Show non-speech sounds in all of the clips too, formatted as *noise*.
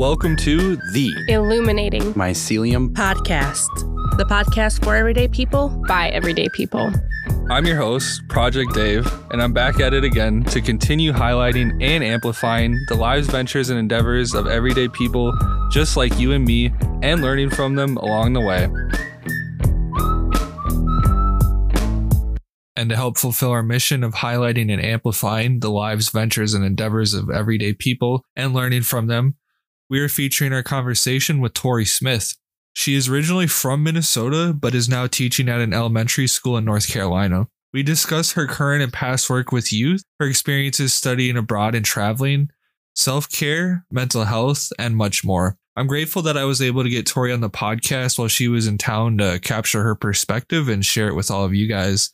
Welcome to the Illuminating Mycelium. podcast. The podcast for everyday people. by everyday people. I'm your host, Project Dave, and I'm back at it again to continue highlighting and amplifying the lives, ventures, and endeavors of everyday people just like you and me, and learning from them along the way. And to help fulfill our mission of highlighting and amplifying the lives, ventures, and endeavors of everyday people and learning from them, we are featuring our conversation with Tori Smith. She is originally from Minnesota, but is now teaching at an elementary school in North Carolina. We discuss her current and past work with youth, her experiences studying abroad and traveling, self care, mental health, and much more. I'm grateful that I was able to get Tori on the podcast while she was in town to capture her perspective and share it with all of you guys.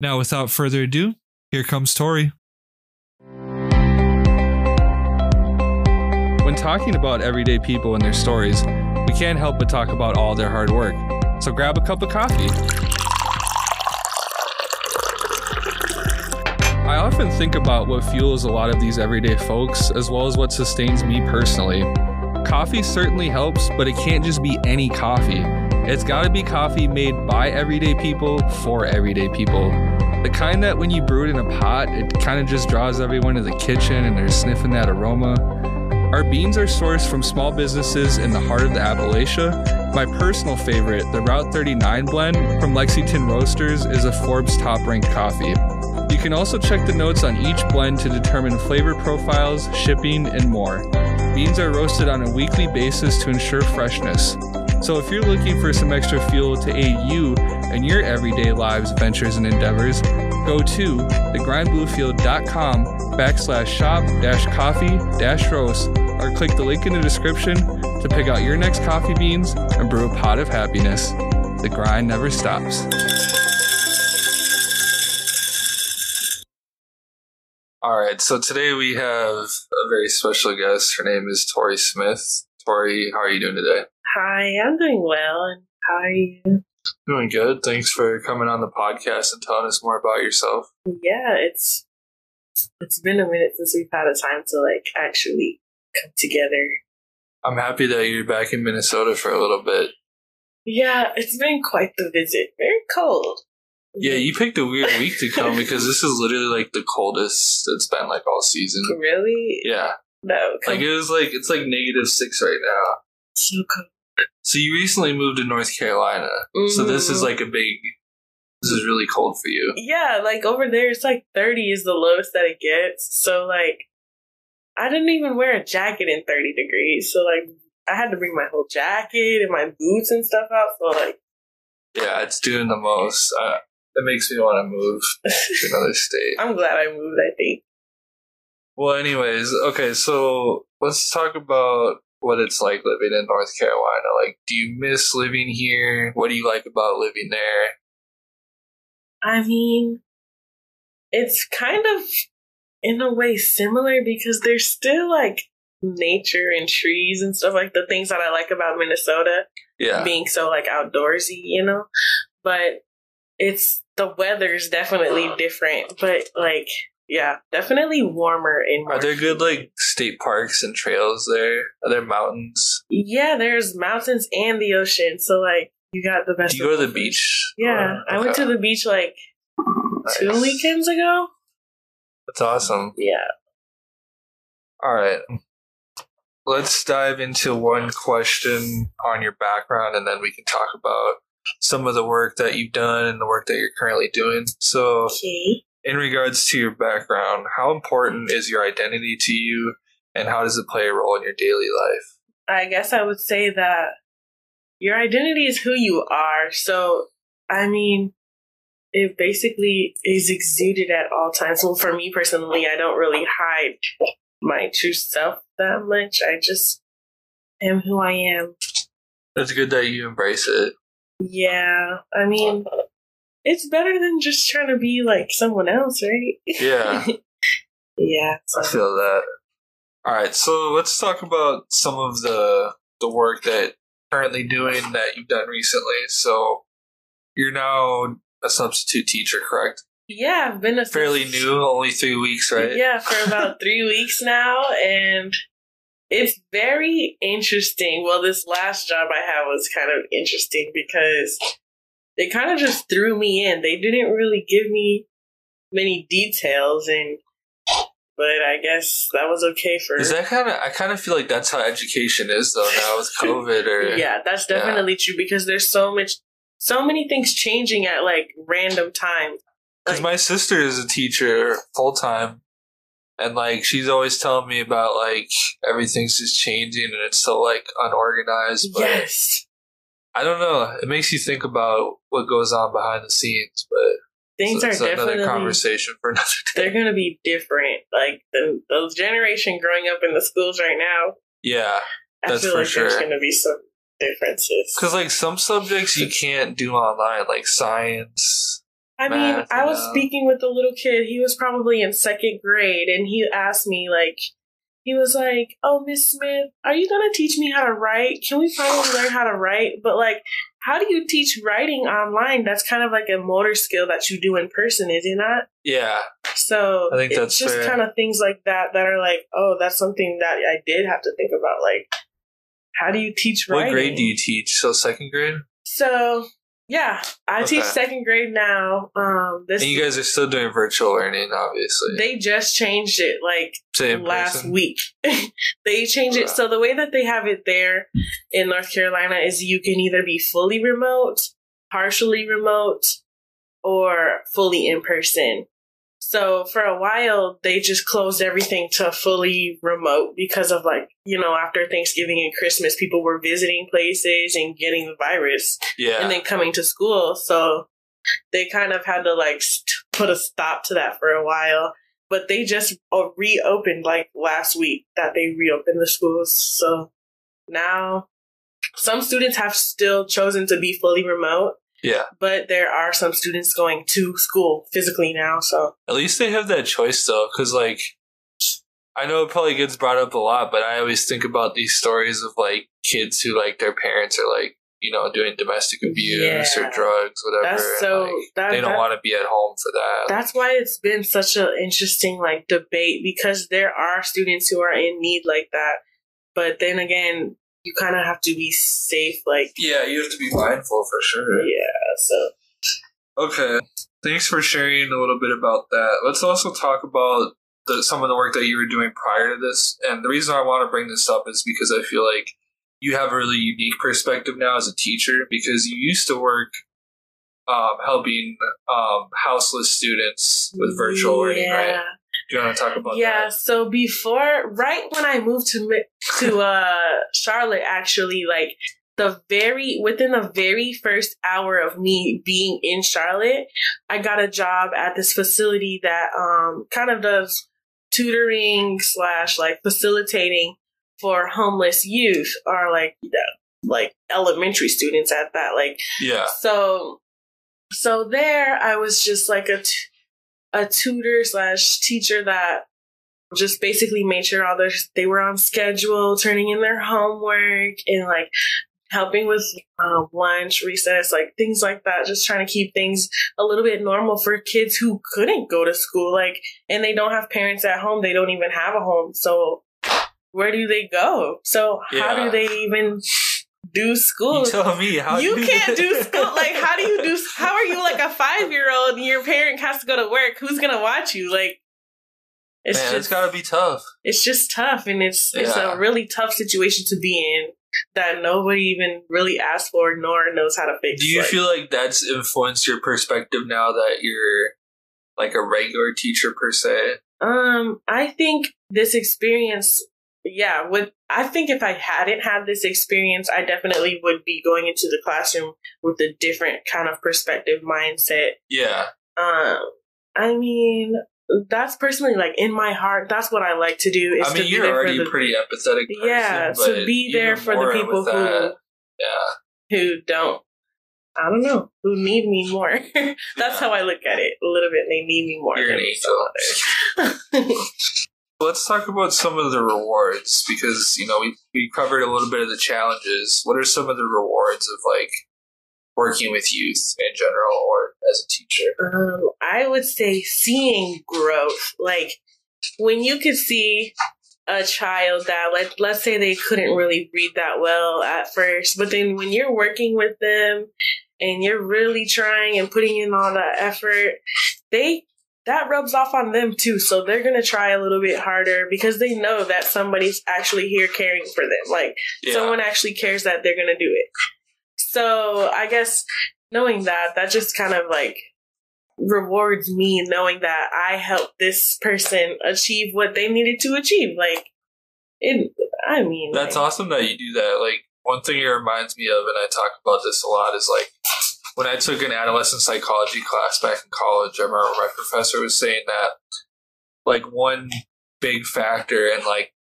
Now, without further ado, here comes Tori. Talking about everyday people and their stories, we can't help but talk about all their hard work. So grab a cup of coffee. I often think about what fuels a lot of these everyday folks, as well as what sustains me personally. Coffee certainly helps, but it can't just be any coffee. It's gotta be coffee made by everyday people for everyday people. The kind that when you brew it in a pot, it kind of just draws everyone to the kitchen and they're sniffing that aroma. Our beans are sourced from small businesses in the heart of the Appalachia. My personal favorite, the Route 39 blend from Lexington Roasters, is a Forbes top ranked coffee. You can also check the notes on each blend to determine flavor profiles, shipping, and more. Beans are roasted on a weekly basis to ensure freshness. So if you're looking for some extra fuel to aid you in your everyday lives, ventures, and endeavors, go to thegrindbluefield.com backslash shop dash coffee dash roast or click the link in the description to pick out your next coffee beans and brew a pot of happiness. The grind never stops. All right, so today we have a very special guest. Her name is Tori Smith. Tori, how are you doing today? Hi, I'm doing well. And how are you? Doing good. Thanks for coming on the podcast and telling us more about yourself. Yeah, it's it's been a minute since we've had a time to like actually come together. I'm happy that you're back in Minnesota for a little bit. Yeah, it's been quite the visit. Very cold. Yeah, you picked a weird week to come because this is literally like the coldest it's been like all season. Really? Yeah, No, come like it was like it's like negative six right now. so cold. So you recently moved to North Carolina, so this is Mhm. like a big. This is really cold for you. Yeah, like over there, it's like 30 is the lowest that it gets. So, like, I didn't even wear a jacket in 30 degrees. So, like, I had to bring my whole jacket and my boots and stuff out. So, like, Yeah, it's doing the most. Uh, it makes me want to move to *laughs* another state. I'm glad I moved, I think. Well, anyways, okay, so let's talk about what it's like living in North Carolina. Like, do you miss living here? What do you like about living there? I mean, it's kind of in a way similar because there's still like nature and trees and stuff like the things that I like about Minnesota Yeah. being so like outdoorsy, you know? But it's the weather's definitely different, but like yeah, definitely warmer in Are there good, like, state parks and trails there? Are there mountains? Yeah, there's mountains and the ocean, so like you got the best. Do you go to the beach? Yeah, I went to the beach like two Nice. weekends ago. That's awesome. Yeah. All right. Let's dive into one question on your background and then we can talk about some of the work that you've done and the work that you're currently doing. So, Okay. In regards to your background, how important is your identity to you and how does it play a role in your daily life? I guess I would say that your identity is who you are. So, I mean, it basically is exuded at all times. Well, for me personally, I don't really hide my true self that much. I just am who I am. It's good that you embrace it. Yeah, I mean, it's better than just trying to be like someone else, right? Yeah. *laughs* yeah. I feel that. All right, so let's talk about some of the the work that currently doing that you've done recently. So you're now a substitute teacher, correct? yeah, I've been a Fairly new, only three weeks, right? Yeah, for about *laughs* three weeks now, and it's very interesting. Well, this last job I had was kind of interesting because they kind of just threw me in. They didn't really give me many details and but I guess that was okay for Is that kind of? I kind of feel like that's how education is though now with *laughs* COVID or Yeah, that's definitely true because there's so much so many things changing at like random times. Because Like- my sister is a teacher full time, and like she's always telling me about like everything's just changing and it's so like unorganized. But yes. I don't know. It makes you think about what goes on behind the scenes, but Things so are it's another definitely conversation for another day. they're gonna be different. Like the the generation growing up in the schools right now, Yeah, I That's feel for like there's gonna be some differences. because like some subjects you can't do online, like science. I mean, math, I was know. speaking with a little kid. He was probably in second grade, and he asked me like, he was like, "Oh, Miss Smith, are you gonna teach me how to write? Can we finally learn how to write?" But like, how do you teach writing online? That's kind of like a motor skill that you do in person, is it not? Yeah, So I think that's just kind of things like that that are like, oh, that's something that I did have to think about. Like, how do you teach Writing? what grade do you teach? So second grade, So yeah, I Okay. teach second grade now. Um, this and you guys are still doing virtual learning, obviously. they just changed it like in last person? week. *laughs* they changed it so the way that they have it there in North Carolina is you can either be fully remote, partially remote, or fully in person. So for a while they just closed everything to fully remote because of like, you know, after Thanksgiving and Christmas people were visiting places and getting the virus Yeah, and then coming to school. So they kind of had to like put a stop to that for a while. But they just uh, reopened like last week that they reopened the schools. So now some students have still chosen to be fully remote, yeah. but there are some students going to school physically now. So At least they have that choice though, because like I know it probably gets brought up a lot, but I always think about these stories of like kids who like their parents are like you know doing domestic abuse or drugs, whatever. that's and, so like, that, they don't want to be at home for that. That's why it's been such an interesting like debate because there are students who are in need like that. But then again, you kind of have to be safe. Like, yeah, you have to be mindful for sure. yeah. So Okay. Thanks for sharing a little bit about that. Let's also talk about the, some of the work that you were doing prior to this. And the reason I want to bring this up is because I feel like you have a really unique perspective now as a teacher because you used to work um, helping um, houseless students with virtual learning, right? Do you want to talk about yeah. that? So before, right when I moved to to uh Charlotte, actually, like the very within the very first hour of me being in Charlotte, I got a job at this facility that um kind of does tutoring slash like facilitating for homeless youth or like you know, like elementary students at that like Yeah. so so there i was just like a t- a tutor slash teacher that just basically made sure all their they were on schedule turning in their homework and like helping with uh, lunch recess like things like that just trying to keep things a little bit normal for kids who couldn't go to school like and they don't have parents at home they don't even have a home so where do they go? So how do they even do school You tell me how you do can't do *laughs* school. Like, how do you do? How are you like a five year old and your parent has to go to work? Who's gonna watch you? Like, it's Man, just it's got to be tough. it's just tough, and it's it's a really tough situation to be in that nobody even really asked for nor knows how to fix. Do you Like, feel like that's influenced your perspective now that you're like a regular teacher per se? Um, I think this experience, yeah, with I think if I hadn't had this experience, I definitely would be going into the classroom with a different kind of perspective mindset. Yeah. Um, I mean, that's personally like in my heart. That's what I like to do. Is I mean, to you're already the pretty empathetic person. yeah, to be there for the people who that, Yeah. who don't. I don't know who need me more. *laughs* that's Yeah. how I look at it. A little bit, they need me more. You're an angel. *laughs* Let's talk about some of the rewards because, you know, we, we covered a little bit of the challenges. What are some of the rewards of like working with youth in general or as a teacher? Um, I would say seeing growth. Like when you could see a child that let let's say they couldn't really read that well at first, but then when you're working with them and you're really trying and putting in all that effort, they that rubs off on them too. So they're gonna try a little bit harder because they know that somebody's actually here caring for them. Like Yeah. someone actually cares that they're gonna do it. So I guess knowing that, that just kind of like rewards me knowing that I helped this person achieve what they needed to achieve. Like it I mean That's like, awesome that you do that. Like one thing it reminds me of, and I talk about this a lot, is like when I took an adolescent psychology class back in college. I remember my professor was saying that like one big factor in like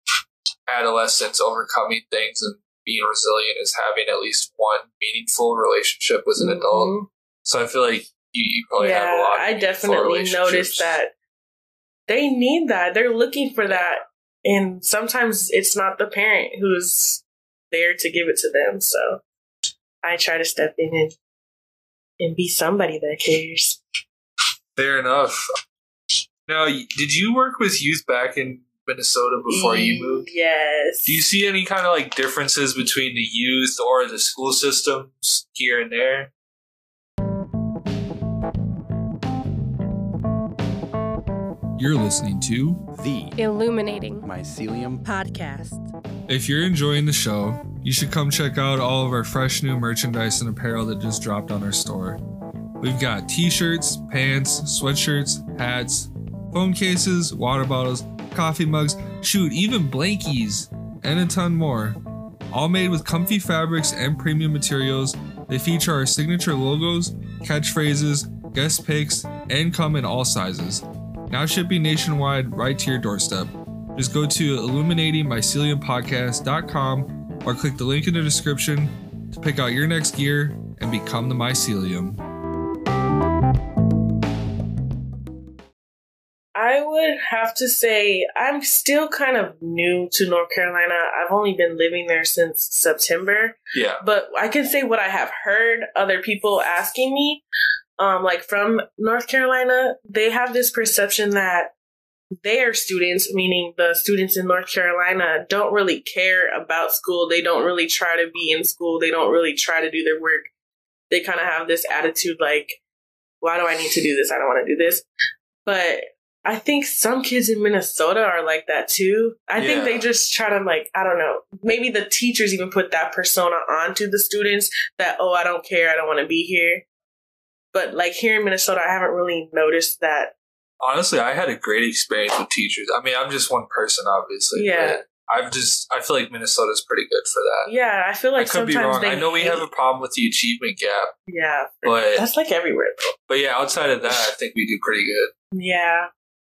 adolescents overcoming things and being resilient is having at least one meaningful relationship with an adult. Mhm. So I feel like you, you probably have a lot. Of I definitely noticed that they need that. They're looking for that. And sometimes it's not the parent who's there to give it to them. So I try to step in and and be somebody that cares. Fair enough. Now, did you work with youth back in Minnesota before you moved? Yes. Do you see any kind of like differences between the youth or the school systems here and there? You're listening to. The Illuminating. Mycelium podcast. If you're enjoying the show, you should come check out all of our fresh new merchandise and apparel that just dropped on our store. We've got t shirts, pants, sweatshirts, hats, phone cases, water bottles, coffee mugs, shoot, even blankies, and a ton more. All made with comfy fabrics and premium materials. They feature our signature logos, catchphrases, guest picks, and come in all sizes. Now shipping nationwide right to your doorstep. Just go to illuminatingmyceliumpodcast.com or click the link in the description to pick out your next gear and become the mycelium. I would have to say I'm still kind of new to North Carolina. I've only been living there since September. Yeah. but I can say what I have heard other people asking me, um, like from North Carolina, they have this perception that their students, meaning the students in North Carolina, don't really care about school. They don't really try to be in school. They don't really try to do their work. They kind of have this attitude like, why do I need to do this? I don't want to do this. But I think some kids in Minnesota are like that too. I think they just try to like, I don't know, maybe the teachers even put that persona onto the students that, oh, I don't care, I don't want to be here. But like here in Minnesota, I haven't really noticed that. Honestly, I had a great experience with teachers. I mean, I'm just one person, obviously. Yeah. I've just, I feel like Minnesota's pretty good for that. Yeah, I feel I like could be wrong. they I know we have a problem with the achievement gap, yeah, but that's like everywhere. though. but yeah, outside of that, I think we do pretty good. Yeah,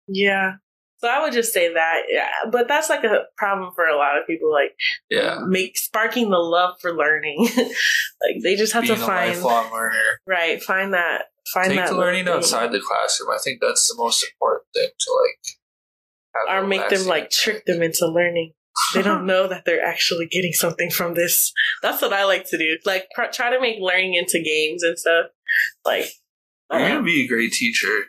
yeah. So I would just say that. Yeah, but that's like a problem for a lot of people. Like, Yeah. make sparking the love for learning. *laughs* like they just have Being to a find lifelong learner. right, find that, find Take that the learning thing. outside the classroom. I think that's the most important thing to like or make them like trick them into learning. They don't *laughs* know that they're actually getting something from this. That's what I like to do. Like pr- try to make learning into games and stuff. Like, Oh, You're gonna be a great teacher.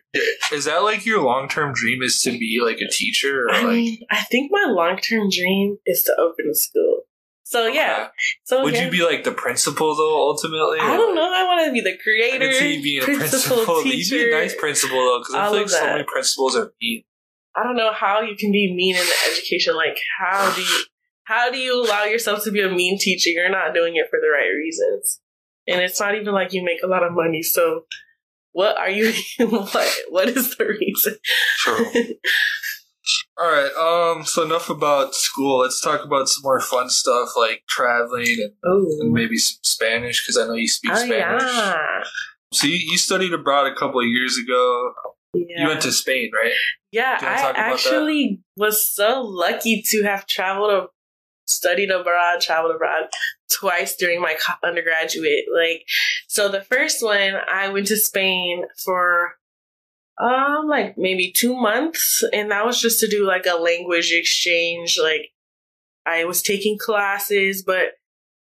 Is that like your long term dream? Is to be like a teacher, or I like? mean, I think my long term dream is to open a school. So yeah. okay. So Would yeah. you be like the principal though? Ultimately, I don't know. I want to be the creator, could see you being a principal, principal. teacher. *laughs* You'd be a nice principal though, because I feel like so many principals are mean. I don't know how you can be mean in the education. Like, how do you how do you allow yourself to be a mean teacher? You're not doing it for the right reasons, and it's not even like you make a lot of money. So, what are you? *laughs* what what is the reason? True. *laughs* All right. Um. So enough about school. Let's talk about some more fun stuff like traveling and, and maybe some Spanish because I know you speak oh Spanish. yeah, So you, you studied abroad a couple of years ago. yeah. You went to Spain, right? Yeah, Do you wanna I actually was so lucky to have traveled, studied abroad, traveled abroad twice during my undergraduate. Like, so the first one, I went to Spain for um like maybe two months, and that was just to do like a language exchange. Like, I was taking classes, but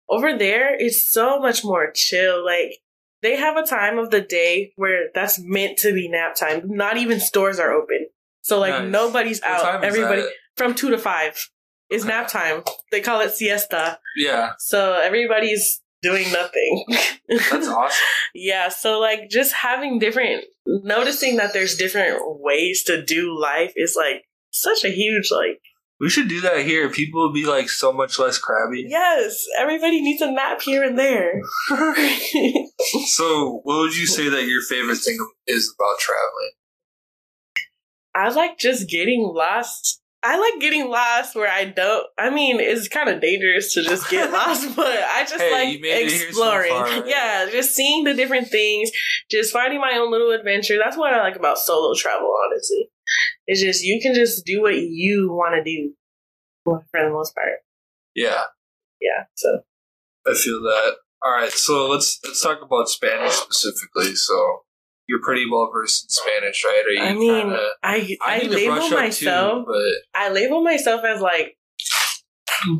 over there, it's so much more chill. Like. They have a time of the day where that's meant to be nap time. Not even stores are open. So like Nice. nobody's out. Everybody from two to five. It's nap time. They call it siesta. Yeah, So everybody's doing nothing. *laughs* that's awesome. yeah. So like just having different, noticing that there's different ways to do life is like such a huge like. We should do that here. People would be like so much less crabby. Yes, everybody needs a nap here and there. *laughs* So, what would you say that your favorite thing is about traveling? I like just getting lost. I like getting lost where I don't. I mean, it's kind of dangerous to just get *laughs* lost, but I just Hey, like you made it here so exploring. far, right? *laughs* Yeah, just seeing the different things, just finding my own little adventure. That's what I like about solo travel, honestly. It's just you can just do what you want to do for the most part. Yeah, Yeah, so I feel that. All right, so let's let's talk about Spanish specifically. So, you're pretty well versed in Spanish, right? Are you I mean, kinda, I I I, label myself. too, but I label myself as like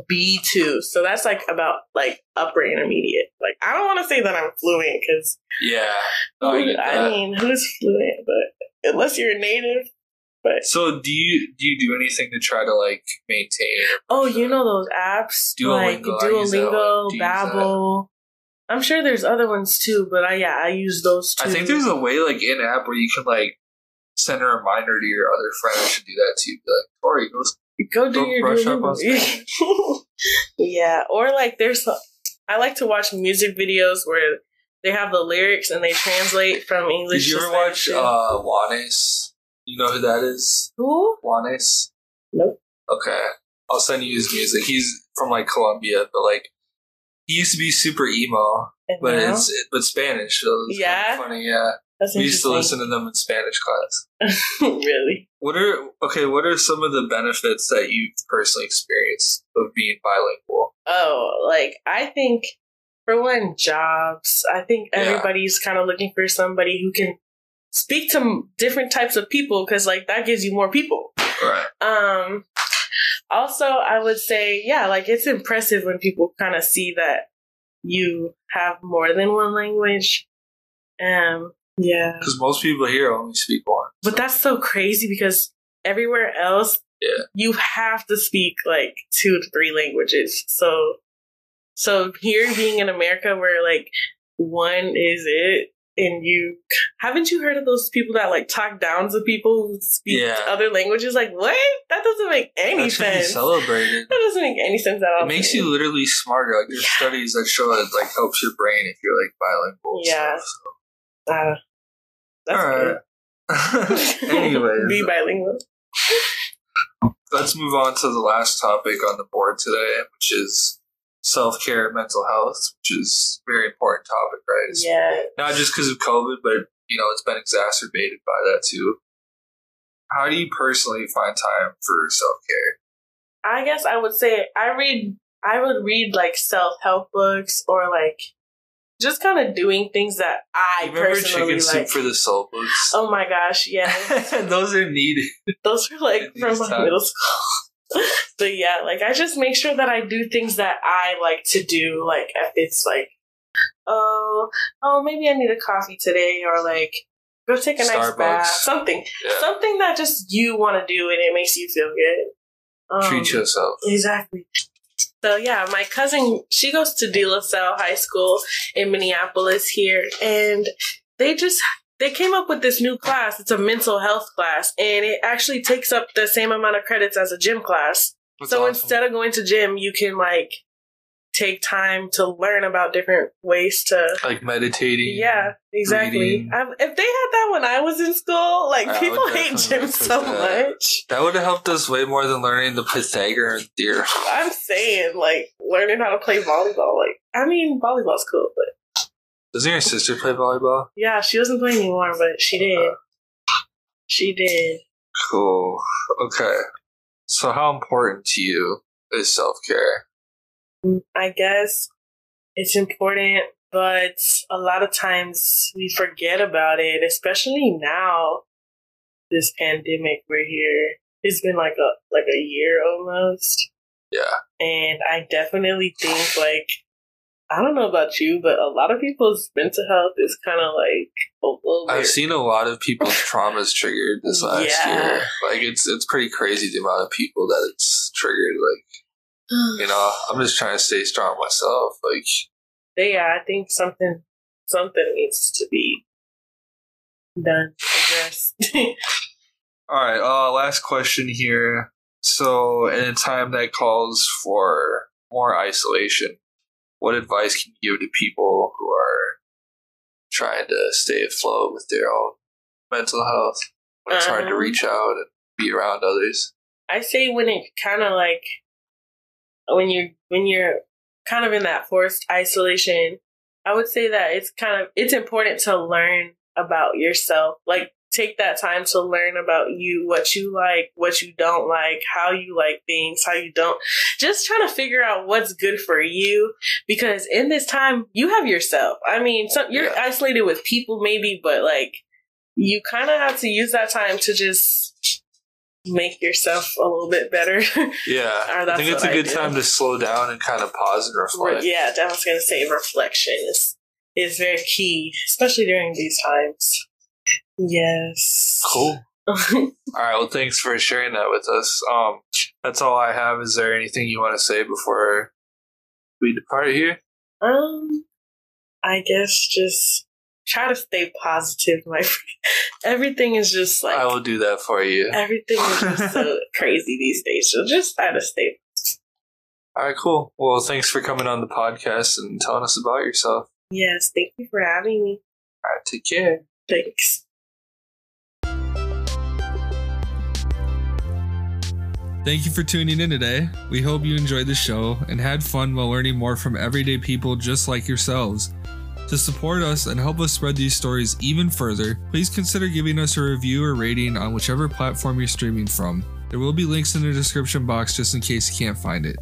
B two, so that's like about like upper intermediate. Like I don't want to say that I'm fluent because yeah, no, I I mean, who's fluent? But unless you're a native, but So, do you do you do anything to try to like maintain? oh, you know those apps like Duolingo, I use that one. Duolingo, Do you use that? Babbel. I'm sure there's other ones too, but I yeah, I use those too. I think there's a way like in app where you can like send a reminder to your other friend to do that too. Be like, Tori, go go do go your brush up on *laughs* yeah, or like there's I like to watch music videos where they have the lyrics and they translate from English. Did you ever watch uh Juanes? You know who that is? Who? Juanes? Nope. Okay. I'll send you his music. He's from like Colombia, but like he used to be super emo, And but now? it's but Spanish. So it's Yeah? kinda funny. Yeah, That's we used to listen to them in Spanish class. *laughs* really? What are okay? What are some of the benefits that you've personally experienced of being bilingual? Oh, like I think for one, jobs. I think Yeah. everybody's kind of looking for somebody who can speak to different types of people because like that gives you more people. Right. Um also I would say yeah, like it's impressive when people kind of see that you have more than one language. Um yeah. Because most people here only speak one. But that's so crazy because everywhere else Yeah. you have to speak like two to three languages. So so here being in America where like one is it and you haven't you heard of those people that like talk down to people who speak Yeah. other languages? Like what? That doesn't make any that should be. That doesn't make any sense at all. It makes you literally smarter. Like there's studies that show it like helps your brain if you're like bilingual. Yeah. stuff, uh, that's All right. good. *laughs* Anyways, be bilingual. let's move on to the last topic on the board today, which is self care, mental health, which is a very important topic, right? It's Yeah. Not just because of COVID, but you know, it's been exacerbated by that too. How do you personally find time for self care? I guess I would say I read I would read like self help books or like just kind of doing things that I remember personally Chicken like. Soup for the Soul books? oh my gosh, yeah, *laughs* Those are needed. those were like from my middle school. *laughs* but yeah, like I just make sure that I do things that I like to do. Like if it's like, oh, oh, maybe I need a coffee today, or like go take a nice Starbucks. bath, something, Yeah. something that just you want to do and it makes you feel good. Um, Treat yourself. Exactly. So yeah, my cousin she goes to De La Salle High School in Minneapolis here, and they just they came up with this new class. It's a mental health class, and it actually takes up the same amount of credits as a gym class. That's so awesome. instead of going to gym, you can like take time to learn about different ways to. like meditating. Yeah, exactly. if they had that when I was in school, like I people hate gym so that. much. That would have helped us way more than learning the Pythagorean theorem. I'm saying, like, learning how to play volleyball. Like, I mean, volleyball's cool, but Doesn't your sister play volleyball? yeah, she doesn't play anymore, but she did. She did. Cool. Okay. So, how important to you is self care? I guess it's important, but a lot of times we forget about it, especially now. This pandemic we're here. It's been like a like a year almost. Yeah. And I definitely think like I don't know about you, but a lot of people's mental health is kind of like a little I've seen a lot of people's traumas triggered this last Yeah. year. Like it's it's pretty crazy the amount of people that it's triggered. Like You know, *sighs* I'm just trying to stay strong myself. Like, yeah, I think something something needs to be done, addressed. *laughs* all right. Uh, last question here. So, in a time that calls for more isolation, what advice can you give to people who are trying to stay afloat with their own mental health when it's hard to Um, reach out and be around others? I say when it kind of like when you're when you're kind of in that forced isolation, I would say that it's kind of it's important to learn about yourself. Like take that time to learn about you, what you like, what you don't like, how you like things, how you don't. Just trying to figure out what's good for you because in this time you have yourself. I mean, some, you're Yeah. isolated with people maybe, but like you kind of have to use that time to just make yourself a little bit better. *laughs* Yeah, I think it's a good time to slow down and kind of pause and reflect. yeah, I was gonna say reflection is is very key, especially during these times. Yes. Cool. *laughs* All right. Well, thanks for sharing that with us. Um, that's all I have. Is there anything you want to say before we depart here? um, I guess just try to stay positive, my *laughs* friend. Everything is just like I will do that for you. everything is just so *laughs* crazy these days. So just try to stay. All right. Cool. Well, thanks for coming on the podcast and telling us about yourself. Yes, thank you for having me. All right. Take care. Thanks. Thank you for tuning in today. We hope you enjoyed the show and had fun while learning more from everyday people just like yourselves. To support us and help us spread these stories even further, please consider giving us a review or rating on whichever platform you're streaming from. There will be links in the description box just in case you can't find it.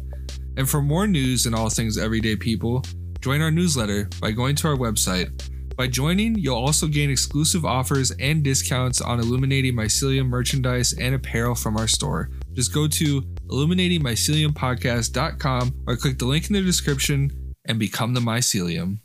And for more news and all things everyday people, join our newsletter by going to our website. By joining, you'll also gain exclusive offers and discounts on Illuminating Mycelium merchandise and apparel from our store. Just go to illuminatingmyceliumpodcast.com or click the link in the description and become the mycelium.